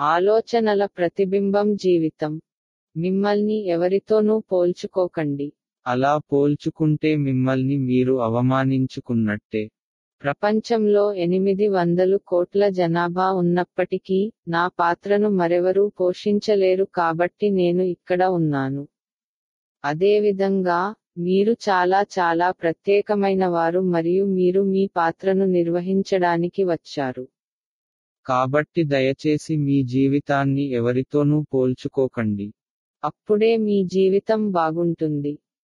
ఆలోచనల ప్రతిబింబం జీవితం. మిమ్మల్ని ఎవరితోనూ పోల్చుకోకండి. అలా పోల్చుకుంటే మిమ్మల్ని మీరు అవమానించుకున్నట్టే. ప్రపంచంలో ఎనిమిది వందలు కోట్ల జనాభా ఉన్నప్పటికీ నా పాత్రను మరెవరూ పోషించలేరు కాబట్టి నేను ఇక్కడ ఉన్నాను. అదేవిధంగా మీరు చాలా చాలా ప్రత్యేకమైన వారు మరియు మీరు మీ పాత్రను నిర్వహించడానికి వచ్చారు. కాబట్టి దయచేసి మీ జీవితాన్ని ఎవరితోనూ పోల్చుకోకండి. అప్పుడే మీ జీవితం బాగుంటుంది.